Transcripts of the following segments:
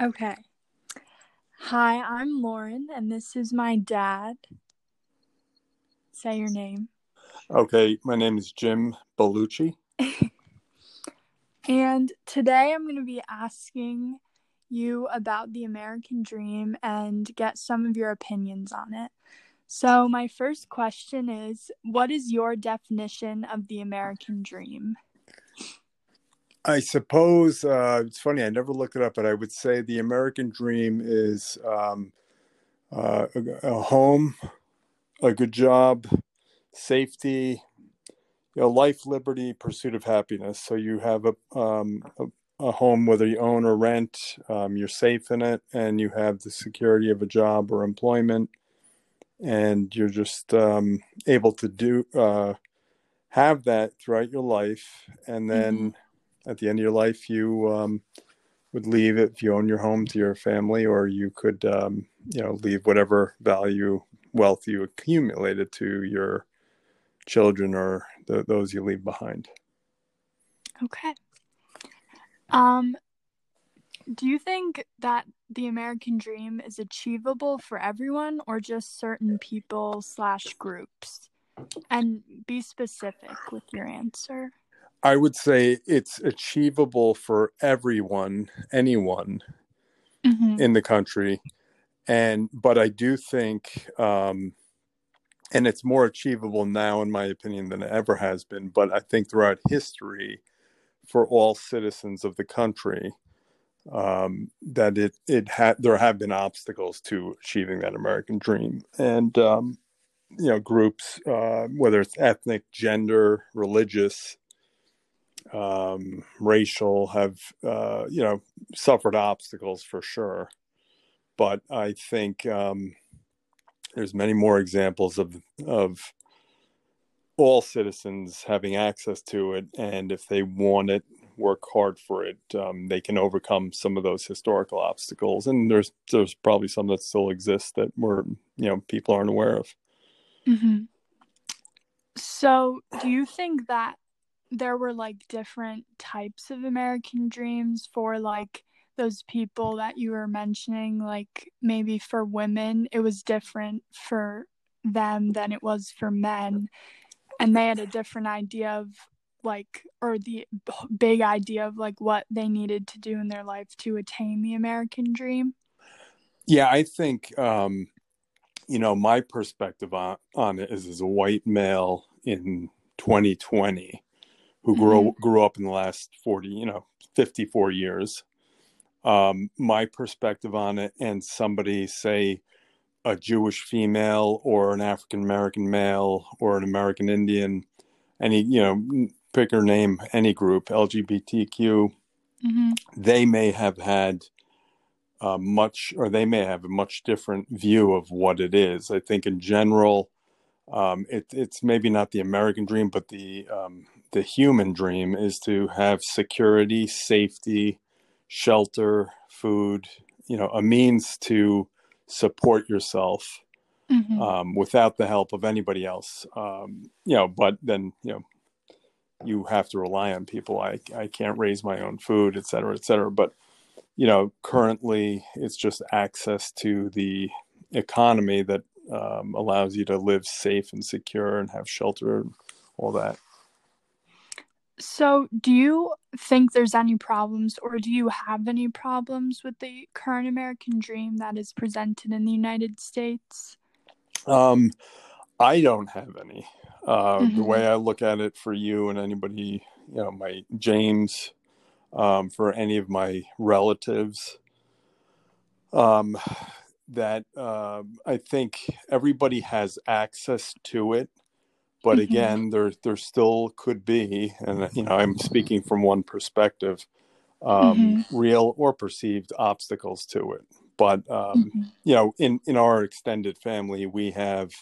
Okay. Hi, I'm Lauren, and this is my dad. Say your name. Okay, my name is Jim Bellucci. And today I'm going to be asking you about the American dream and get some of your opinions on it. So, my first question is What is your definition of the American dream? I suppose uh, it's funny. I never looked it up, but I would say the American dream is um, uh, a, a home, a good job, safety, you know, life, liberty, pursuit of happiness. So you have a um, a, a, home, whether you own or rent, um, you're safe in it, and you have the security of a job or employment, and you're just um, able to do uh, have that throughout your life, and then. Mm-hmm at the end of your life you um, would leave if you own your home to your family, or you could, um, you know, leave whatever value, wealth you accumulated to your children or the, those you leave behind. Okay. Um, do you think that the American dream is achievable for everyone, or just certain people slash groups? And be specific with your answer. I would say it's achievable for everyone, anyone mm-hmm. in the country. And, but I do think, um, and it's more achievable now, in my opinion, than it ever has been. But I think throughout history, for all citizens of the country, um, that it it had there have been obstacles to achieving that American dream, and um, you know groups, uh, whether it's ethnic, gender, religious, um, racial have uh, you know suffered obstacles for sure. But i think um, there's many more examples of of all citizens having access to it and if they want it work hard for it um, they can overcome some of those historical obstacles. And there's there's probably some that still exist that we're you know people aren't aware of. Mm-hmm. so do you think that there were like different types of American dreams for like those people that you were mentioning like maybe for women it was different for them than it was for men and they had a different idea of like or the big idea of like what they needed to do in their life to attain the American dream. Yeah, I think um you know my perspective on on it is as a white male in 2020 who grew mm-hmm. grew up in the last 40 you know 54 years um, my perspective on it and somebody say a jewish female or an african american male or an american indian any you know pick or name any group lgbtq mm-hmm. they may have had uh, much or they may have a much different view of what it is i think in general um, it, it's maybe not the american dream but the um, the human dream is to have security, safety, shelter, food, you know, a means to support yourself mm-hmm. um, without the help of anybody else. Um, you know, but then, you know, you have to rely on people. I, I can't raise my own food, et cetera, et cetera. But, you know, currently it's just access to the economy that um, allows you to live safe and secure and have shelter and all that. So, do you think there's any problems, or do you have any problems with the current American dream that is presented in the United States? Um, I don't have any. Uh, mm-hmm. The way I look at it for you and anybody, you know, my James, um, for any of my relatives, um, that uh, I think everybody has access to it but mm-hmm. again there there still could be and you know i'm speaking from one perspective um, mm-hmm. real or perceived obstacles to it but um, mm-hmm. you know in in our extended family we have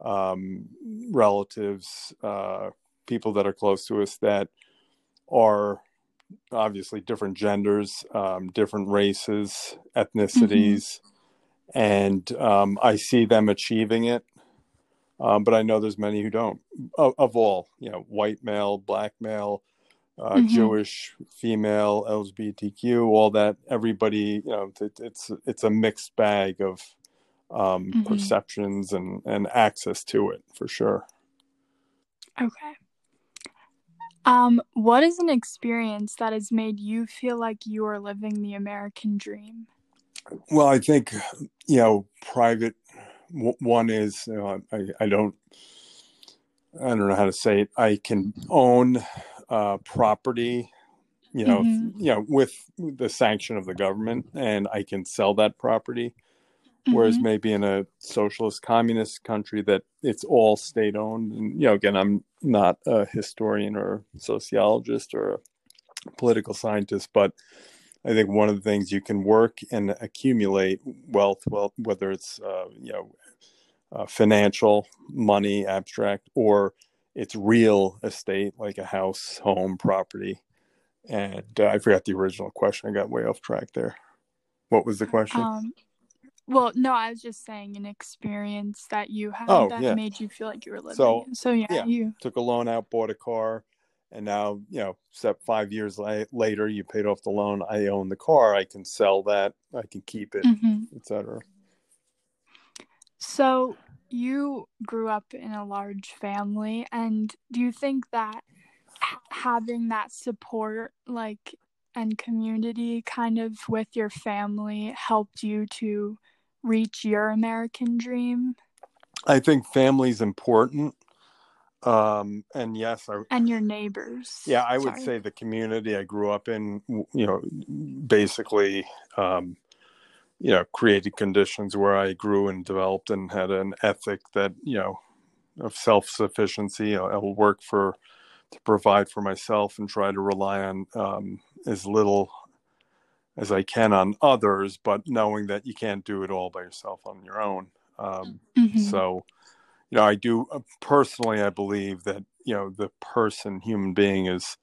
um, relatives uh, people that are close to us that are obviously different genders um, different races ethnicities mm-hmm. and um, i see them achieving it um, but I know there's many who don't. Of, of, all, you know, white male, black male, uh, Mhm. Jewish, female, LGBTQ, all that. Everybody, you know, it, it's it's a mixed bag of um, Mhm. perceptions and and access to it for sure. Okay. Um, what is an experience that has made you feel like you are living the American dream? Well, I think you know, private. One is you know, I I don't I don't know how to say it. I can own uh, property, you know, Mhm. you know, with the sanction of the government, and I can sell that property. Whereas Mhm. maybe in a socialist communist country that it's all state owned. And you know, again, I'm not a historian or sociologist or a political scientist, but I think one of the things you can work and accumulate wealth, well, whether it's uh, you know uh, financial money, abstract, or it's real estate like a house, home, property. And uh, I forgot the original question. I got way off track there. What was the question? Um, well, no, I was just saying an experience that you had Oh, that yeah. made you feel like you were living. So, so yeah, yeah. you. Took a loan out, bought a car, and now you know, step five years la- later, you paid off the loan. I own the car. I can sell that. I can keep it, hmm etc. So you grew up in a large family, and do you think that having that support, like, and community kind of with your family helped you to reach your American dream? I think family's important. Um, and yes, I, And your neighbors. Yeah, I would say the community I grew up in you know, basically, um, you know, created conditions where I grew and developed and had an ethic that, you know, of self sufficiency. I will work for to provide for myself and try to rely on um, as little as I can on others, but knowing that you can't do it all by yourself on your own. Um, Mhm. so, you know, I do uh, personally, I believe that, you know, the person, human being is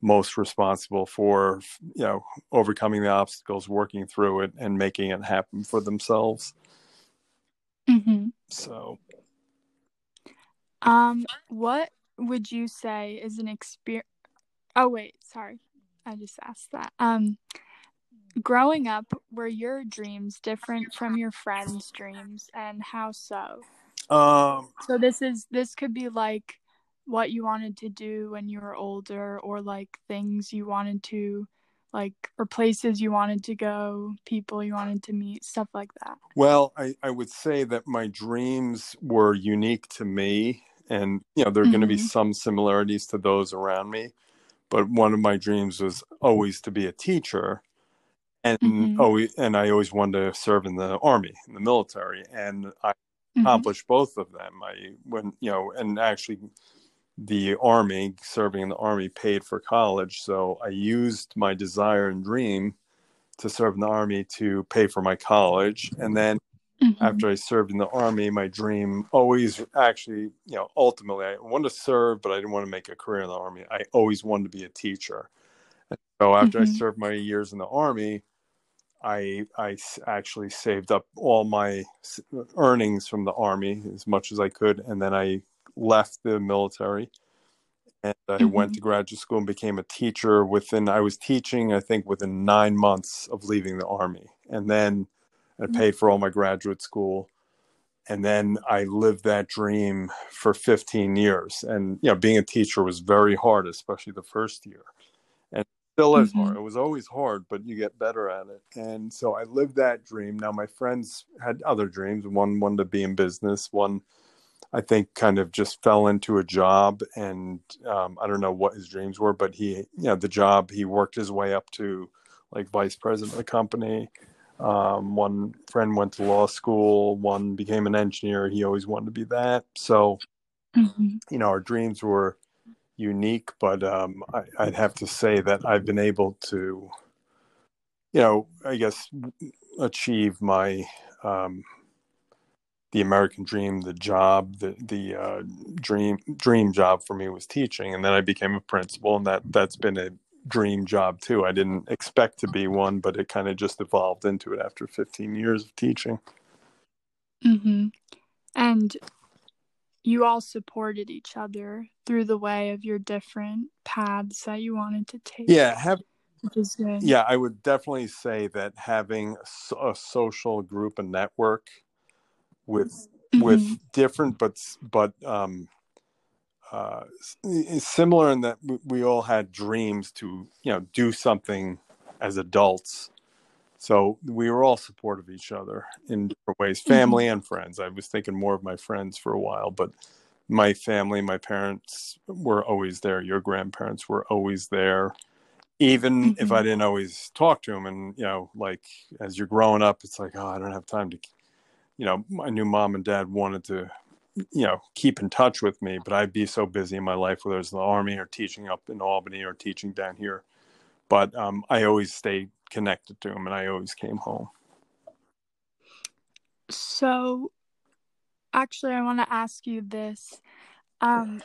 most responsible for, you know, overcoming the obstacles, working through it, and making it happen for themselves. Mhm. So, Um, what would you say is an experience? Oh wait, sorry, I just asked that. Um, growing up, were your dreams different from your friends' dreams, and how so? Um, So this is this could be like what you wanted to do when you were older, or like things you wanted to, like, or places you wanted to go, people you wanted to meet, stuff like that. well, I, I would say that my dreams were unique to me, and you know, there are going to be some similarities to those around me. But one of my dreams was always to be a teacher, and Mhm. always, and I always wanted to serve in the army, in the military, and I Mhm. both of them. I when you know, and actually, the army serving in the army paid for college, so I used my desire and dream to serve in the army to pay for my college, and then Mhm. after I served in the army, my dream always actually, you know, ultimately I wanted to serve, but I didn't want to make a career in the army. I always wanted to be a teacher. And so after I Mhm. served my years in the army, I I actually saved up all my earnings from the army as much as I could, and then I left the military and I went Mhm. to graduate school and became a teacher. Within I was teaching, I think, within nine months of leaving the army, and then I paid for all my graduate school, and then I lived that dream for 15 years. And you know, being a teacher was very hard, especially the first year, still is hard. Mhm. It was always hard, but you get better at it. And so I lived that dream. Now my friends had other dreams. One wanted to be in business. One I think kind of just fell into a job and um, I don't know what his dreams were, but he, you know, the job he worked his way up to like vice president of the company. Um, one friend went to law school, one became an engineer. He always wanted to be that. So, Mhm. you know, our dreams were unique, but um, I, I'd have to say that I've been able to, you know, I guess achieve my um, the American dream, the job, the the uh, dream dream job for me was teaching, and then I became a principal, and that that's been a dream job too. I didn't expect to be one, but it kind of just evolved into it after 15 years of teaching. Mhm. And you all supported each other through the way of your different paths that you wanted to take. Yeah, have which is good. yeah, I would definitely say that having a, social group and network with with Mhm. different but but um uh similar in that we all had dreams to you know do something as adults so we were all supportive of each other in different ways family and friends. I was thinking more of my friends for a while but my family my parents were always there. Your grandparents were always there. Even if Mhm. i didn't always talk to them and you know like as you're growing up it's like oh i don't have time to you know i knew mom and dad wanted to you know keep in touch with me but i'd be so busy in my life whether it's the army or teaching up in albany or teaching down here. But um, i always stayed connected to him, and i always came home So, actually, I want to ask you this. Um,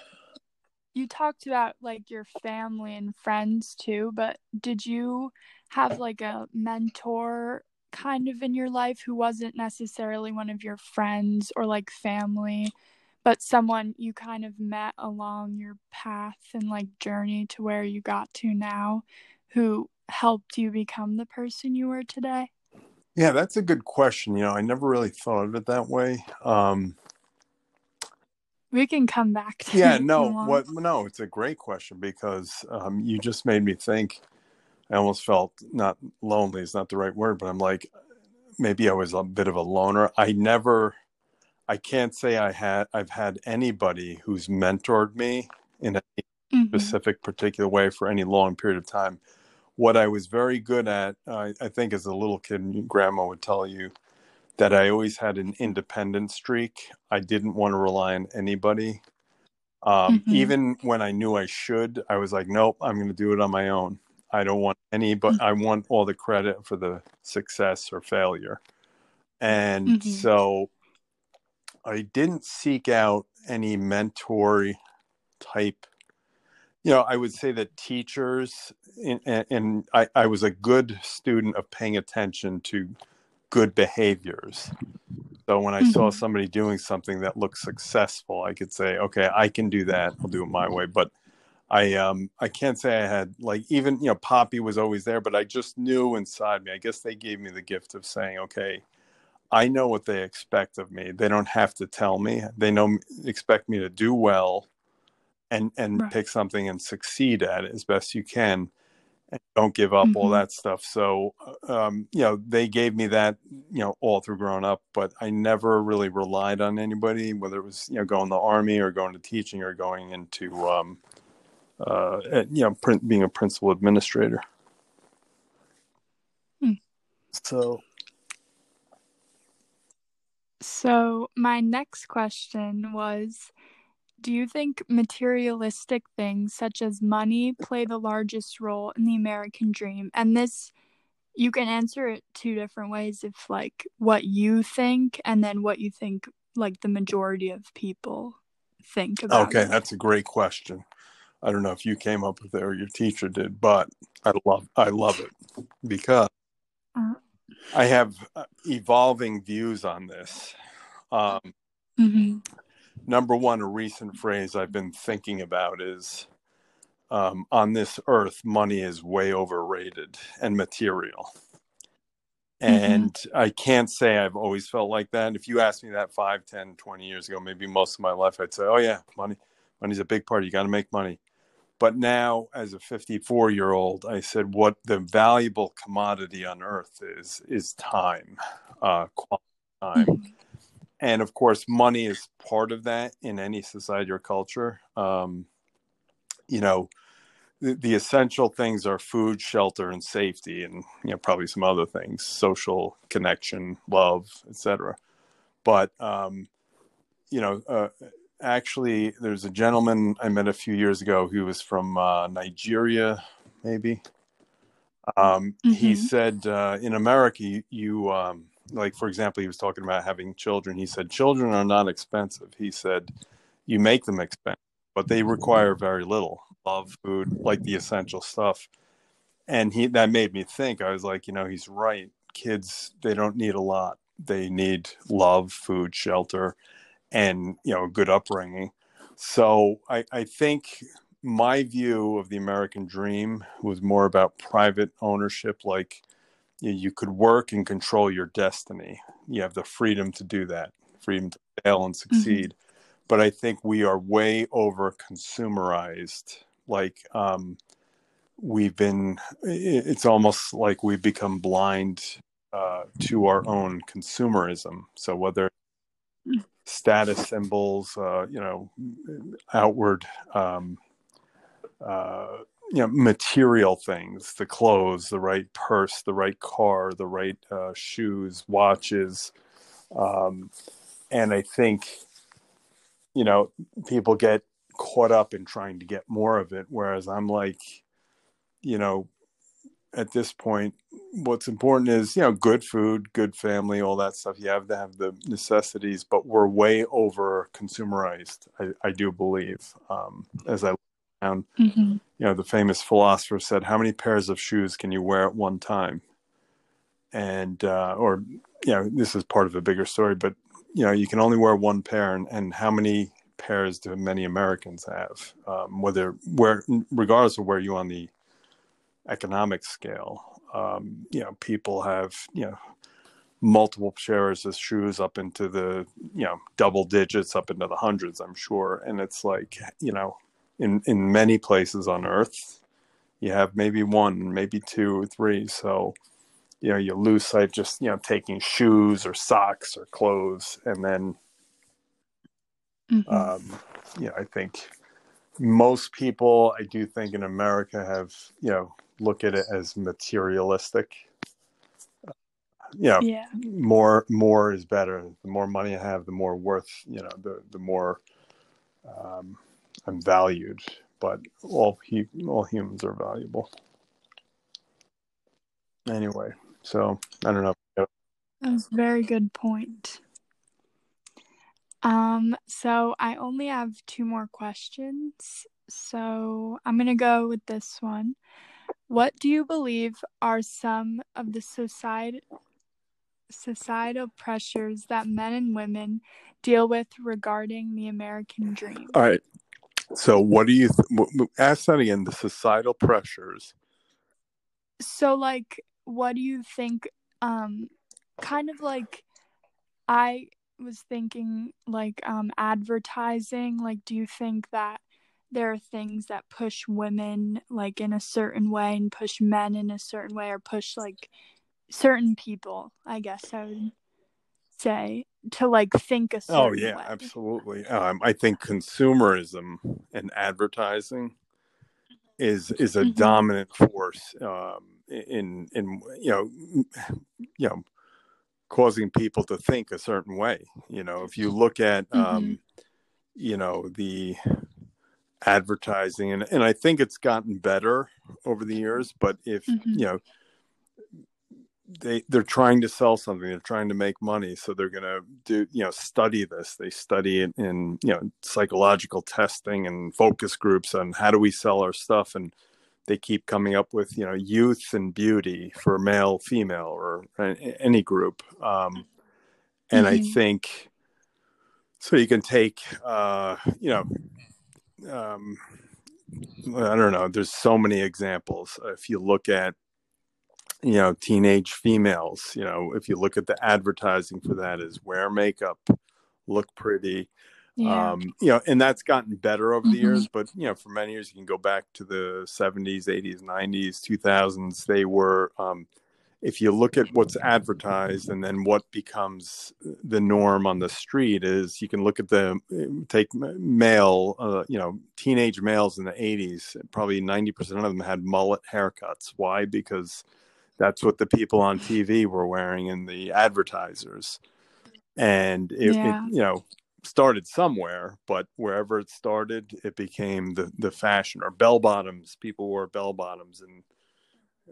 you talked about like your family and friends too, but did you have like a mentor kind of in your life who wasn't necessarily one of your friends or like family, but someone you kind of met along your path and like journey to where you got to now who helped you become the person you were today? yeah that's a good question. You know i never really thought of it that way. Um, We can come back to yeah it if you no what no it's a great question because um, you just made me think. I almost felt not lonely is not the right word but i'm like maybe i was a bit of a loner. I never i can't say i had i've had anybody who's mentored me in a Mhm. specific particular way for any long period of time what i was very good at i, I think as a little kid grandma would tell you that i always had an independent streak. I didn't want to rely on anybody. Um, Mhm. even when i knew i should i was like nope i'm going to do it on my own. I don't want any but i want all the credit for the success or failure. And Mhm. so i didn't seek out any mentor type you know i would say that teachers and, and I, I was a good student of paying attention to good behaviors. So when i saw Mhm. somebody doing something that looked successful i could say okay i can do that. I'll do it my way. But i um i can't say i had like even you know poppy was always there but i just knew inside me. I guess they gave me the gift of saying okay i know what they expect of me. They don't have to tell me. They know expect me to do well and and Right. pick something and succeed at it as best you can and don't give up all Mhm. that stuff so um you know they gave me that you know all through growing up but i never really relied on anybody whether it was you know going to the army or going to teaching or going into um uh you know print, being a principal administrator Hmm. so So, my next question was Do you think materialistic things such as money play the largest role in the American dream? And this, you can answer it two different ways if, like, what you think, and then what you think, like, the majority of people think about okay it. that's a great question i don't know if you came up with it or your teacher did but i love i love it because Uh, I have uh, evolving views on this. Um, hmm number one, a recent phrase I've been thinking about is um, on this earth, money is way overrated and material. And I can't say I've always felt like that. If you asked me that 5, 10, 20 years ago, maybe most of my life, I'd say, oh, yeah, money, money's a big part. You got to make money. But now, as a 54 year old, I said, what the valuable commodity on earth is, is time, uh, quality time. Mhm. And of course, money is part of that in any society or culture. Um, you know, the, the essential things are food, shelter, and safety, and you know probably some other things, social connection, love, etc. But um, you know, uh, actually, there's a gentleman I met a few years ago who was from uh, Nigeria, maybe. Um, He Mhm. said uh, in America, you, you um, like, for example, he was talking about having children. He said children are not expensive. He said you make them expensive, but they require very little love, food, like the essential stuff. And he that made me think. I was like, you know, he's right. Kids, they don't need a lot. They need love, food, shelter, and you know a good upbringing. So I, I think my view of the American dream was more about private ownership, like you, you could work and control your destiny. You have the freedom to do that, freedom to fail and succeed. Mm-hmm. But I think we are way over consumerized. Like um, we've been, it's almost like we've become blind uh, to our own consumerism. So whether status symbols, uh, you know, outward, um, uh, you know, material things, the clothes, the right purse, the right car, the right uh, shoes, watches. Um, and I think, you know, people get caught up in trying to get more of it. Whereas I'm like, you know, at this point, what's important is, you know, good food, good family, all that stuff. You have to have the necessities, but we're way over consumerized, I, I do believe. Um, as I around, mm-hmm. you know, the famous philosopher said, How many pairs of shoes can you wear at one time? And, uh, or, you know, this is part of a bigger story, but, you know, you can only wear one pair, and, and how many pairs do many Americans have? Um, whether, where, regardless of where you on the economic scale. Um, you know, people have you know multiple pairs of shoes up into the you know double digits, up into the hundreds. I'm sure, and it's like you know, in in many places on Earth, you have maybe one, maybe two or three. So you know, you lose sight just you know taking shoes or socks or clothes, and then mm-hmm. um, yeah, I think most people I do think in America have, you know, look at it as materialistic. You know, yeah. more more is better. The more money I have, the more worth. You know, the the more um, I'm valued. But all he, all humans are valuable. Anyway, so I don't know. That's a very good point. Um, so I only have two more questions. So I'm gonna go with this one. What do you believe are some of the society, societal pressures that men and women deal with regarding the American dream? All right. So, what do you th- ask that again? The societal pressures. So, like, what do you think? Um, kind of like, I was thinking, like, um, advertising. Like, do you think that there are things that push women like in a certain way and push men in a certain way or push like certain people i guess i would say to like think a certain way. oh yeah way. absolutely um, i think consumerism and advertising is is a mm-hmm. dominant force um, in in you know you know causing people to think a certain way you know if you look at mm-hmm. um you know the advertising and, and i think it's gotten better over the years but if mm-hmm. you know they they're trying to sell something they're trying to make money so they're going to do you know study this they study it in you know psychological testing and focus groups on how do we sell our stuff and they keep coming up with you know youth and beauty for male female or any group um, and mm-hmm. i think so you can take uh, you know um, I don't know. There's so many examples. If you look at, you know, teenage females, you know, if you look at the advertising for that is wear makeup, look pretty, yeah. um, you know, and that's gotten better over mm-hmm. the years. But you know, for many years, you can go back to the 70s, 80s, 90s, 2000s. They were um, if you look at what's advertised and then what becomes the norm on the street is you can look at the take male uh, you know teenage males in the 80s probably 90% of them had mullet haircuts why because that's what the people on tv were wearing in the advertisers and it, yeah. it you know started somewhere but wherever it started it became the the fashion or bell bottoms people wore bell bottoms and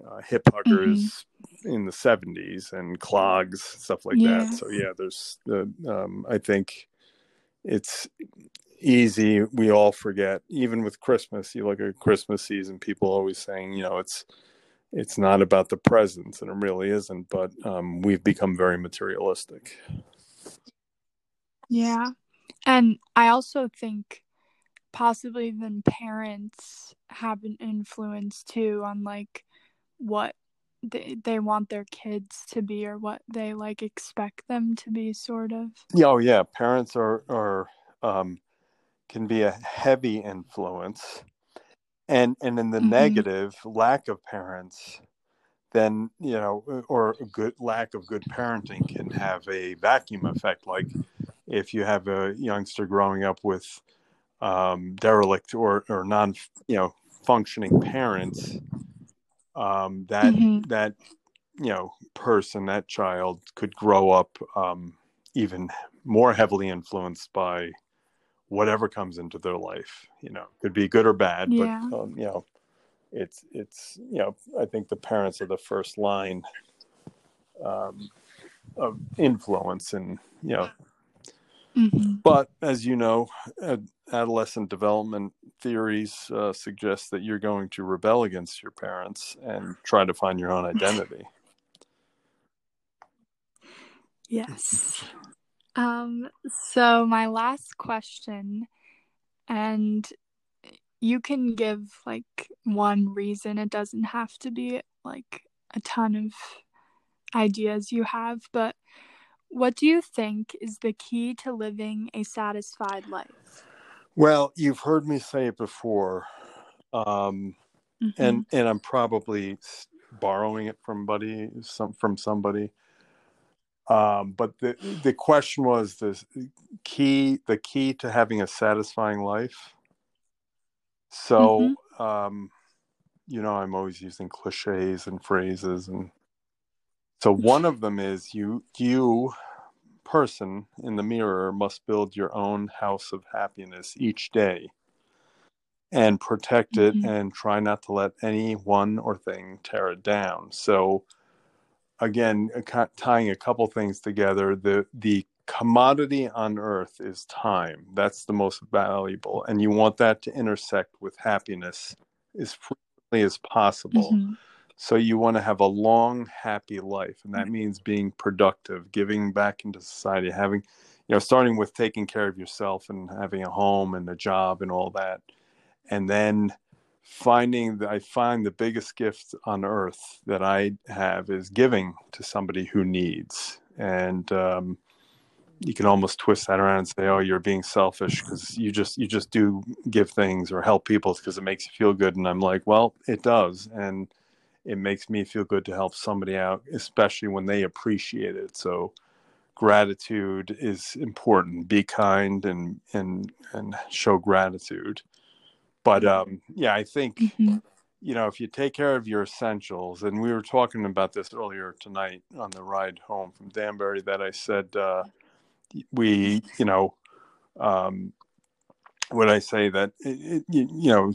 uh, hip huggers mm-hmm. in the 70s and clogs stuff like yeah. that so yeah there's the um, i think it's easy we all forget even with christmas you look at christmas season people always saying you know it's it's not about the presents and it really isn't but um, we've become very materialistic. Yeah. And I also think possibly even parents have an influence too on like what they, they want their kids to be or what they like expect them to be sort of. Yeah oh yeah. Parents are are um can be a heavy influence and and in the mm-hmm. negative lack of parents then you know or a good lack of good parenting can have a vacuum effect like if you have a youngster growing up with um, derelict or or non you know functioning parents um, that mm-hmm. that you know person that child could grow up um, even more heavily influenced by whatever comes into their life you know could be good or bad yeah. but um, you know it's it's you know i think the parents are the first line um, of influence and you know mm-hmm. but as you know adolescent development theories uh, suggest that you're going to rebel against your parents and try to find your own identity yes um, so my last question, and you can give like one reason. It doesn't have to be like a ton of ideas you have, but what do you think is the key to living a satisfied life? Well, you've heard me say it before, um, mm-hmm. and and I'm probably borrowing it from buddy some from somebody. Um, but the the question was the key the key to having a satisfying life. So, mm-hmm. um, you know, I'm always using cliches and phrases, and so one of them is you you person in the mirror must build your own house of happiness each day and protect it mm-hmm. and try not to let any one or thing tear it down. So again tying a couple things together the the commodity on earth is time. That's the most valuable and you want that to intersect with happiness as frequently as possible. Mm-hmm. so you want to have a long happy life and that means being productive giving back into society having you know starting with taking care of yourself and having a home and a job and all that. And then finding that I find the biggest gift on earth that I have is giving to somebody who needs. And um, you can almost twist that around and say, "Oh, you're being selfish because you just you just do give things or help people because it makes you feel good." And I'm like, "Well, it does, and it makes me feel good to help somebody out, especially when they appreciate it." So gratitude is important. Be kind and and and show gratitude but um, yeah, I think mm-hmm. you know if you take care of your essentials, and we were talking about this earlier tonight on the ride home from Danbury. That I said uh, we, you know, um, would I say that it, you, you, know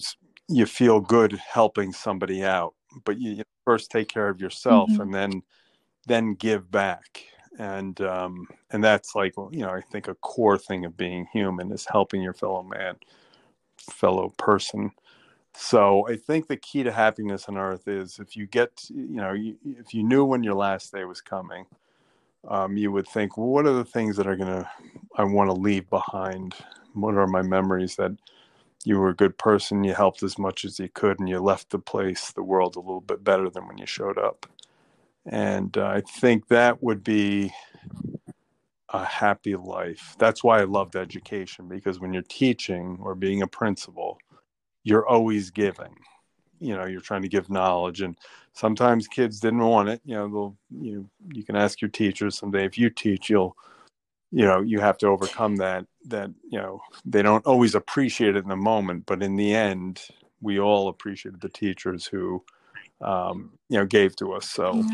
you feel good helping somebody out, but you, you first take care of yourself, mm-hmm. and then then give back and um, and that's like you know I think a core thing of being human is helping your fellow man fellow person. So I think the key to happiness on earth is if you get, you know, if you knew when your last day was coming, um, you would think, well, what are the things that are going to, I want to leave behind? What are my memories that you were a good person, you helped as much as you could, and you left the place, the world a little bit better than when you showed up? And uh, I think that would be a happy life. That's why I loved education because when you're teaching or being a principal, you're always giving. You know, you're trying to give knowledge, and sometimes kids didn't want it. You know, they'll you you can ask your teachers someday if you teach, you'll you know you have to overcome that that you know they don't always appreciate it in the moment but in the end we all appreciated the teachers who um you know gave to us so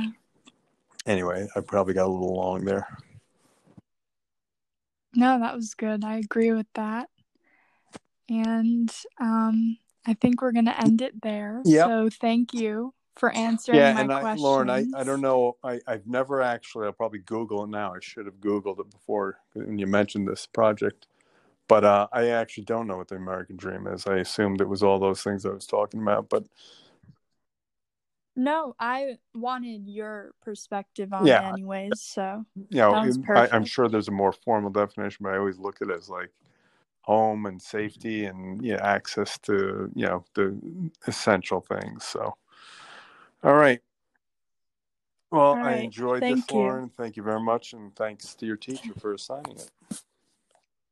anyway i probably got a little long there no, that was good. I agree with that. And um, I think we're going to end it there. Yep. So thank you for answering yeah, my and I. Lauren, I, I don't know. I, I've never actually, I'll probably Google it now. I should have Googled it before when you mentioned this project. But uh, I actually don't know what the American dream is. I assumed it was all those things I was talking about. But No, I wanted your perspective on Yeah. it anyways. So You know, I, I'm sure there's a more formal definition, but I always look at it as like home and safety and yeah, access to you know the essential things. So, all right. Well, All I enjoyed Thank this, you. Lauren. Thank you very much, and thanks to your teacher for assigning it.